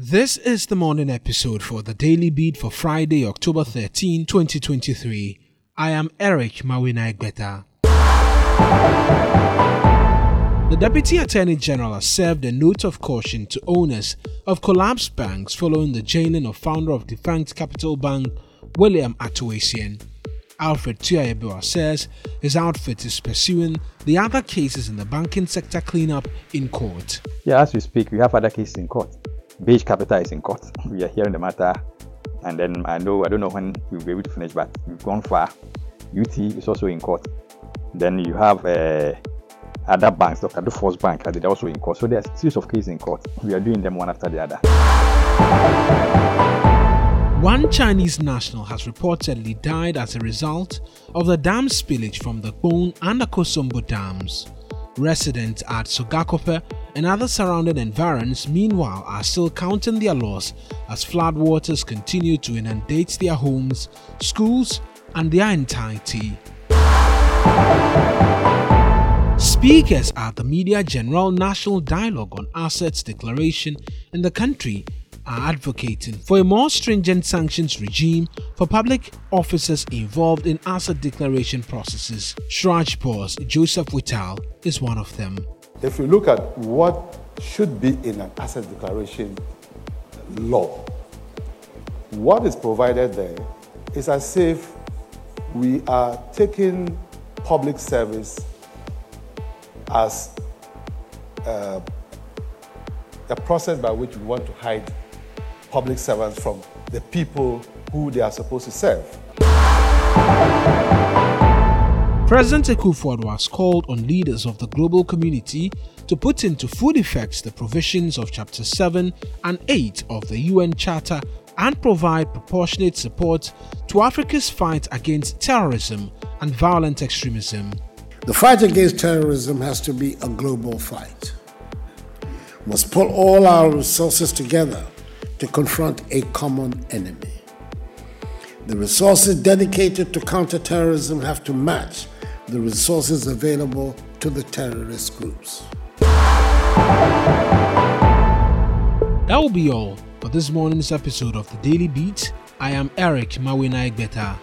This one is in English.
This is the morning episode for the Daily Beat for Friday, October 13, 2023. I am Eric Mawina The Deputy Attorney General has served a note of caution to owners of collapsed banks following the jailing of founder of defunct Capital Bank, William Ato Essien. Alfred Tuah-Yeboah says his outfit is pursuing the other cases in the banking sector cleanup in court. Yeah, as we speak, we have other cases in court. Beige Capital is in court. We are hearing the matter, and then I know I don't know when we'll be able to finish, but we've gone far. UT is also in court. Then you have uh, other banks, Dr. Duffuor's Bank, they're also in court. So there's a series of cases in court. We are doing them one after the other. One Chinese national has reportedly died as a result of the dam spillage from the Kpong and the Akosombo dams. Residents at Sogakope and other surrounding environs, meanwhile, are still counting their loss as floodwaters continue to inundate their homes, schools, and their entirety. Speakers at the Media General National Dialogue on Assets Declaration in the country are advocating for a more stringent sanctions regime for public officers involved in asset declaration processes. CHRAJ Joseph Whittal, is one of them. If you look at what should be in an asset declaration law, what is provided there is as if we are taking public service as uh, a process by which we want to hide public servants from the people who they are supposed to serve. President Akufo-Addo has called on leaders of the global community to put into full effect the provisions of Chapter 7 and 8 of the UN Charter and provide proportionate support to Africa's fight against terrorism and violent extremism. The fight against terrorism has to be a global fight. We must pull all our resources together to confront a common enemy. The resources dedicated to counterterrorism have to match the resources available to the terrorist groups. That will be all for this morning's episode of the Daily Beat. I am Eric Mawina Egbeta.